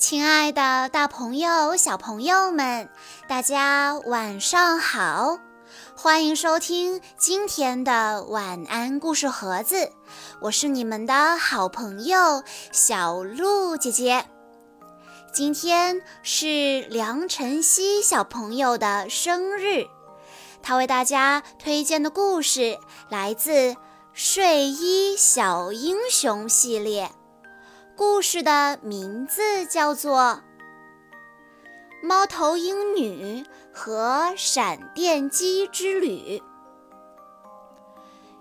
亲爱的，大朋友、小朋友们，大家晚上好！欢迎收听今天的晚安故事盒子，我是你们的好朋友小鹿姐姐。今天是梁晨曦小朋友的生日，他为大家推荐的故事来自《睡衣小英雄》系列。故事的名字叫做《猫头鹰女和闪电鸡之旅》。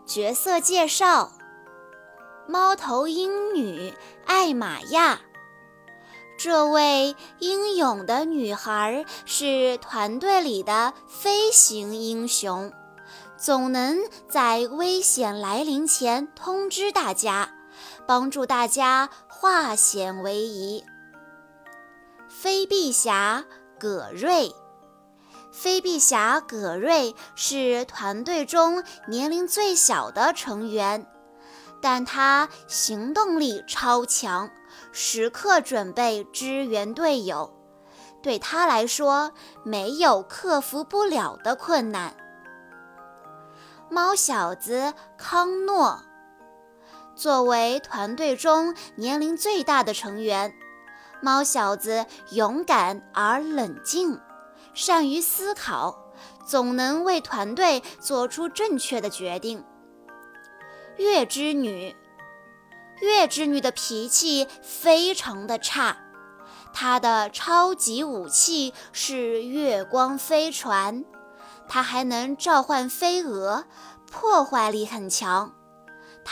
角色介绍：猫头鹰女艾玛亚。这位英勇的女孩是团队里的飞行英雄，总能在危险来临前通知大家。帮助大家化险为夷。飞臂侠葛瑞，飞臂侠葛瑞是团队中年龄最小的成员，但他行动力超强，时刻准备支援队友。对他来说，没有克服不了的困难。猫小子康诺。作为团队中年龄最大的成员，猫小子勇敢而冷静，善于思考，总能为团队做出正确的决定。月之女，月之女的脾气非常的差，她的超级武器是月光飞船，她还能召唤飞蛾，破坏力很强。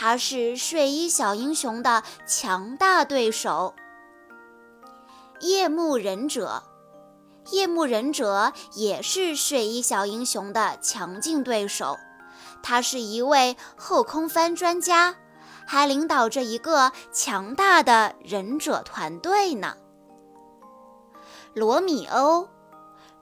他是睡衣小英雄的强大对手。夜幕忍者，夜幕忍者也是睡衣小英雄的强劲对手。他是一位后空翻专家，还领导着一个强大的忍者团队呢。罗米欧。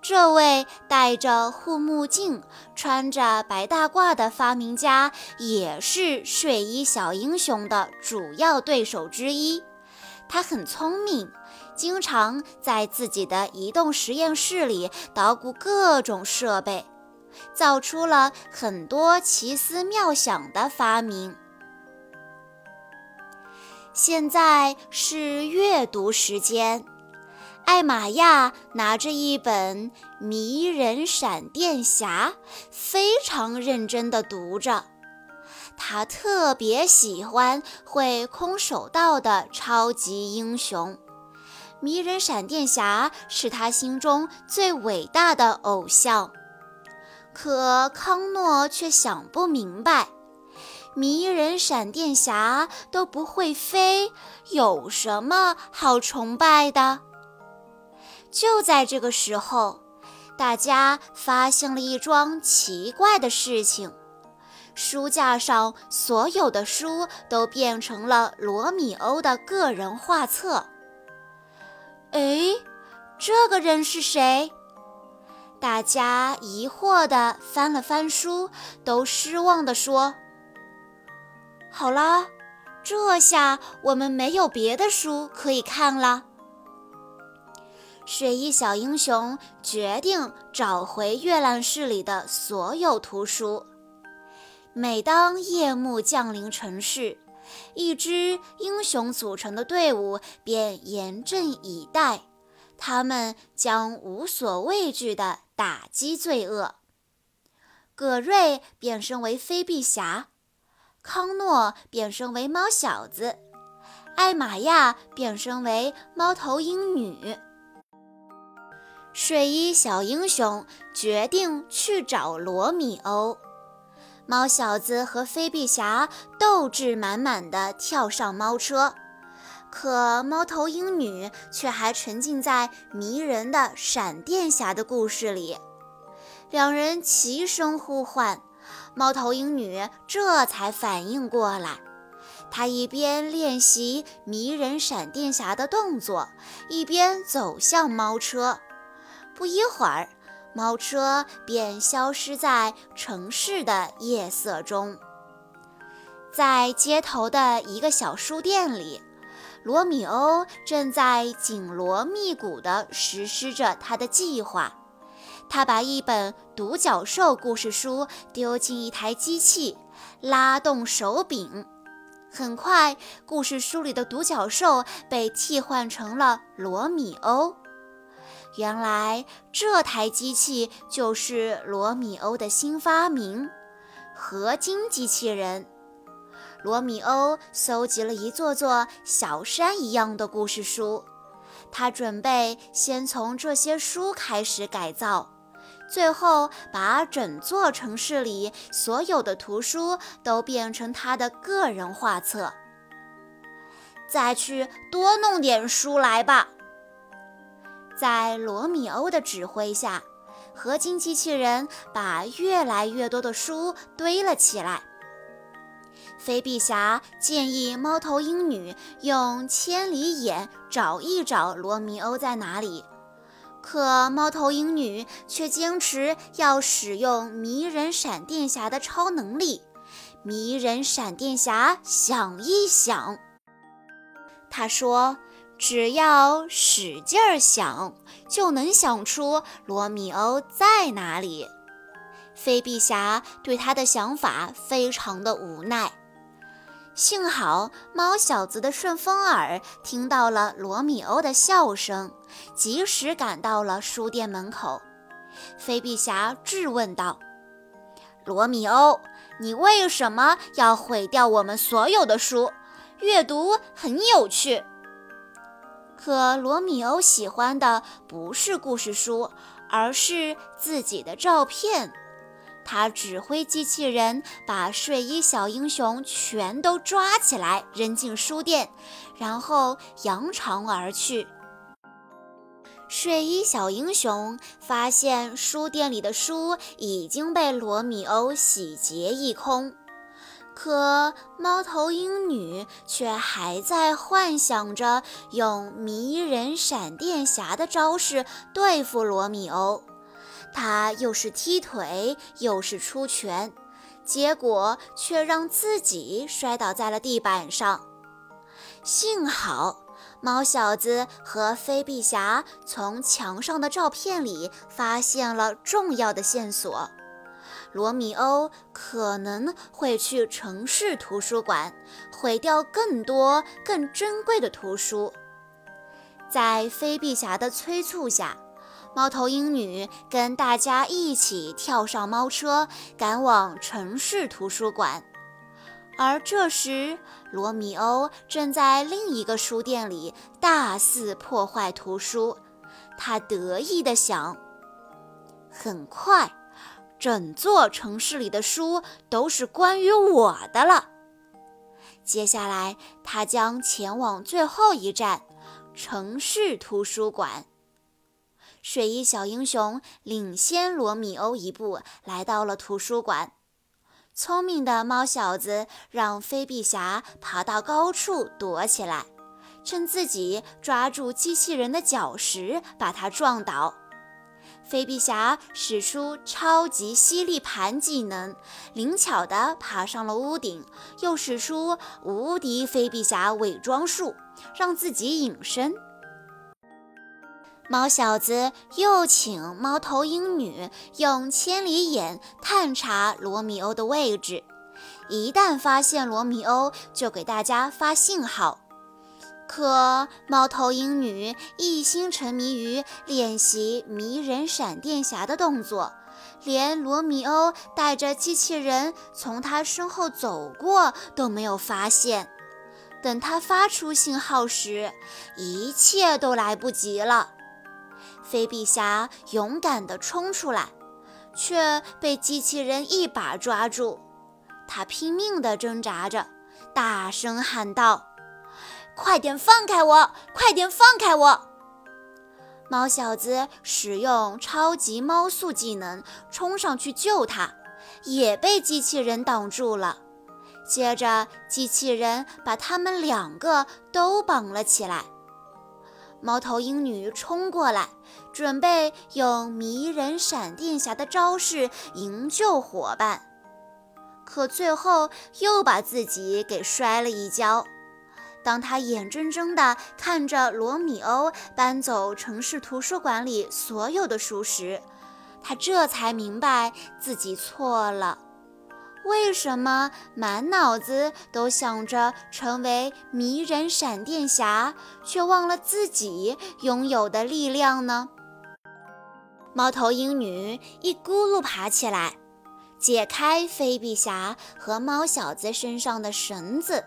这位戴着护目镜、穿着白大褂的发明家，也是睡衣小英雄的主要对手之一。他很聪明，经常在自己的移动实验室里捣鼓各种设备，造出了很多奇思妙想的发明。现在是阅读时间。艾玛亚拿着一本《迷人闪电侠》，非常认真地读着。他特别喜欢会空手道的超级英雄，迷人闪电侠是他心中最伟大的偶像。可康诺却想不明白，迷人闪电侠都不会飞，有什么好崇拜的？就在这个时候，大家发现了一桩奇怪的事情：书架上所有的书都变成了罗密欧的个人画册。哎，这个人是谁？大家疑惑地翻了翻书，都失望地说：“好啦，这下我们没有别的书可以看了。”睡衣小英雄决定找回阅览室里的所有图书。每当夜幕降临城市，一支英雄组成的队伍便严阵以待，他们将无所畏惧地打击罪恶。葛瑞变身为飞臂侠，康诺变身为猫小子，艾玛亚变身为猫头鹰女。睡衣小英雄决定去找罗密欧。猫小子和飞臂侠斗志满满的跳上猫车，可猫头鹰女却还沉浸在迷人的闪电侠的故事里。两人齐声呼唤，猫头鹰女这才反应过来。她一边练习迷人闪电侠的动作，一边走向猫车。不一会儿，猫车便消失在城市的夜色中。在街头的一个小书店里，罗密欧正在紧锣密鼓地实施着他的计划。他把一本独角兽故事书丢进一台机器，拉动手柄，很快，故事书里的独角兽被替换成了罗密欧。原来，这台机器就是罗密欧的新发明——合金机器人。罗密欧搜集了一座座小山一样的故事书，他准备先从这些书开始改造，最后把整座城市里所有的图书都变成他的个人画册。再去多弄点书来吧。在罗密欧的指挥下，合金机器人把越来越多的书堆了起来。飞碧侠建议猫头鹰女用千里眼找一找罗密欧在哪里，可猫头鹰女却坚持要使用迷人闪电侠的超能力。迷人闪电侠想一想，他说：“只要使劲儿想，就能想出罗密欧在哪里。”飞碧侠对他的想法非常的无奈。幸好猫小子的顺风耳听到了罗密欧的笑声，及时赶到了书店门口。飞碧侠质问道：“罗密欧，你为什么要毁掉我们所有的书？阅读很有趣。”可罗密欧喜欢的不是故事书，而是自己的照片。他指挥机器人把睡衣小英雄全都抓起来，扔进书店，然后扬长而去。睡衣小英雄发现书店里的书已经被罗密欧洗劫一空，可猫头鹰女却还在幻想着用迷人闪电侠的招式对付罗密欧。她又是踢腿又是出拳，结果却让自己摔倒在了地板上。幸好猫小子和飞碧侠从墙上的照片里发现了重要的线索：罗密欧可能会去城市图书馆，毁掉更多更珍贵的图书。在飞碧侠的催促下。猫头鹰女跟大家一起跳上猫车，赶往城市图书馆。而这时，罗密欧正在另一个书店里大肆破坏图书。他得意地想：很快，整座城市里的书都是关于我的了。接下来，他将前往最后一站——城市图书馆。睡衣小英雄领先罗密欧一步，来到了图书馆。聪明的猫小子让飞碧侠爬到高处躲起来，趁自己抓住机器人的脚时把它撞倒。飞碧侠使出超级吸力盘技能，灵巧地爬上了屋顶，又使出无敌飞碧侠伪装术，让自己隐身。猫小子又请猫头鹰女用千里眼探查罗密欧的位置，一旦发现罗密欧，就给大家发信号。可猫头鹰女一心沉迷于练习迷人闪电侠的动作，连罗密欧带着机器人从她身后走过都没有发现。等他发出信号时，一切都来不及了。飞比侠勇敢地冲出来，却被机器人一把抓住。他拼命地挣扎着，大声喊道：“快点放开我！快点放开我！”猫小子使用超级猫速技能冲上去救他，也被机器人挡住了。接着，机器人把他们两个都绑了起来。猫头鹰女冲过来，准备用迷人闪电侠的招式营救伙伴，可最后又把自己给摔了一跤。当他眼睁睁地看着罗密欧搬走城市图书馆里所有的书时，他这才明白自己错了。为什么满脑子都想着成为迷人闪电侠，却忘了自己拥有的力量呢？猫头鹰女一咕噜爬起来，解开菲比侠和猫小子身上的绳子，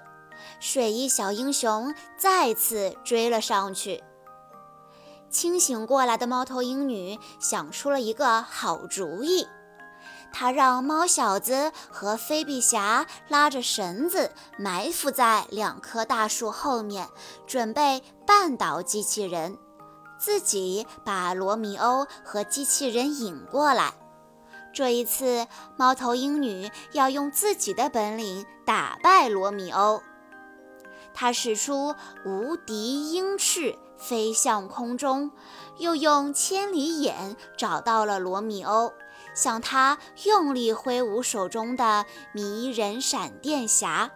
水翼小英雄再次追了上去。清醒过来的猫头鹰女想出了一个好主意。她让猫小子和菲比侠拉着绳子埋伏在两棵大树后面，准备绊倒机器人，自己把罗密欧和机器人引过来。这一次，猫头鹰女要用自己的本领打败罗密欧。他使出无敌鹰翅，飞向空中，又用千里眼找到了罗密欧。向他用力挥舞手中的迷人闪电侠，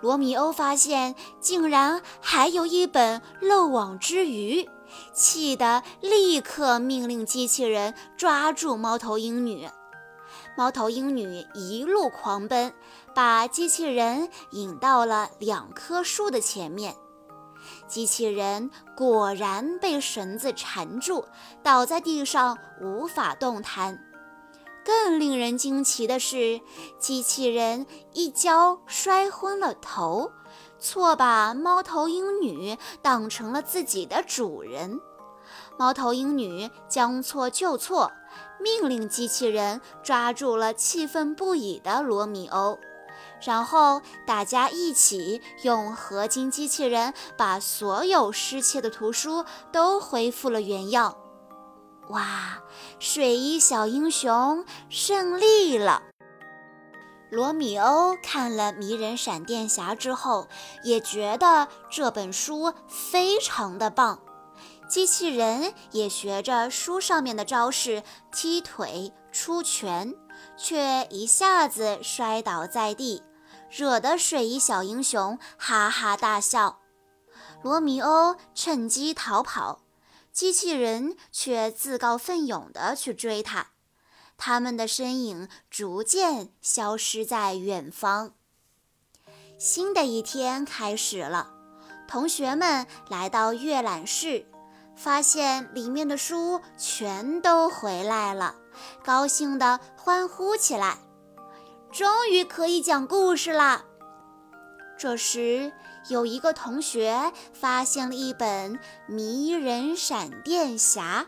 罗密欧发现竟然还有一本漏网之鱼，气得立刻命令机器人抓住猫头鹰女。猫头鹰女一路狂奔，把机器人引到了两棵树的前面。机器人果然被绳子缠住，倒在地上无法动弹。更令人惊奇的是，机器人一跤摔昏了头，错把猫头鹰女当成了自己的主人。猫头鹰女将错就错，命令机器人抓住了气愤不已的罗密欧，然后大家一起用合金机器人把所有失窃的图书都恢复了原样。哇！睡衣小英雄胜利了。罗密欧看了《迷人闪电侠》之后，也觉得这本书非常的棒。机器人也学着书上面的招式踢腿、出拳，却一下子摔倒在地，惹得水衣小英雄哈哈大笑。罗密欧趁机逃跑。机器人却自告奋勇地去追他，他们的身影逐渐消失在远方。新的一天开始了，同学们来到阅览室，发现里面的书全都回来了，高兴地欢呼起来：“终于可以讲故事啦！”这时，有一个同学发现了一本《迷人闪电侠》，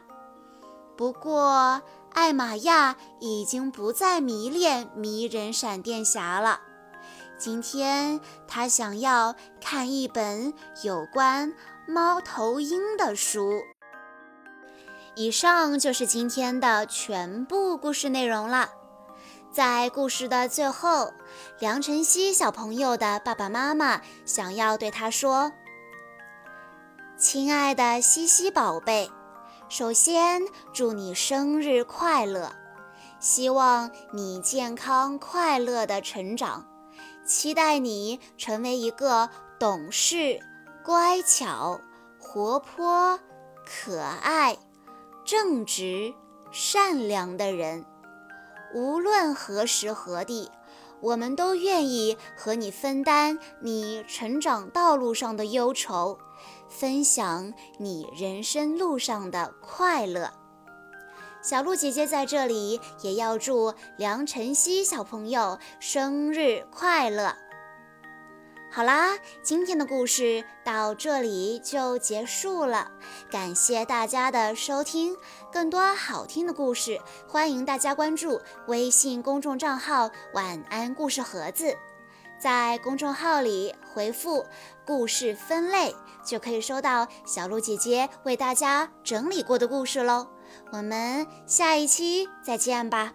不过艾玛亚已经不再迷恋《迷人闪电侠》了。今天他想要看一本有关猫头鹰的书。以上就是今天的全部故事内容了。在故事的最后，梁晨曦小朋友的爸爸妈妈想要对他说：“亲爱的西西宝贝，首先祝你生日快乐，希望你健康快乐的成长，期待你成为一个懂事、乖巧、活泼、可爱、正直、善良的人。”无论何时何地，我们都愿意和你分担你成长道路上的忧愁，分享你人生路上的快乐。小鹿姐姐在这里也要祝梁晨曦小朋友生日快乐。好啦，今天的故事到这里就结束了，感谢大家的收听。更多好听的故事，欢迎大家关注微信公众账号“晚安故事盒子”。在公众号里回复“故事分类”，就可以收到小鹿姐姐为大家整理过的故事喽。我们下一期再见吧。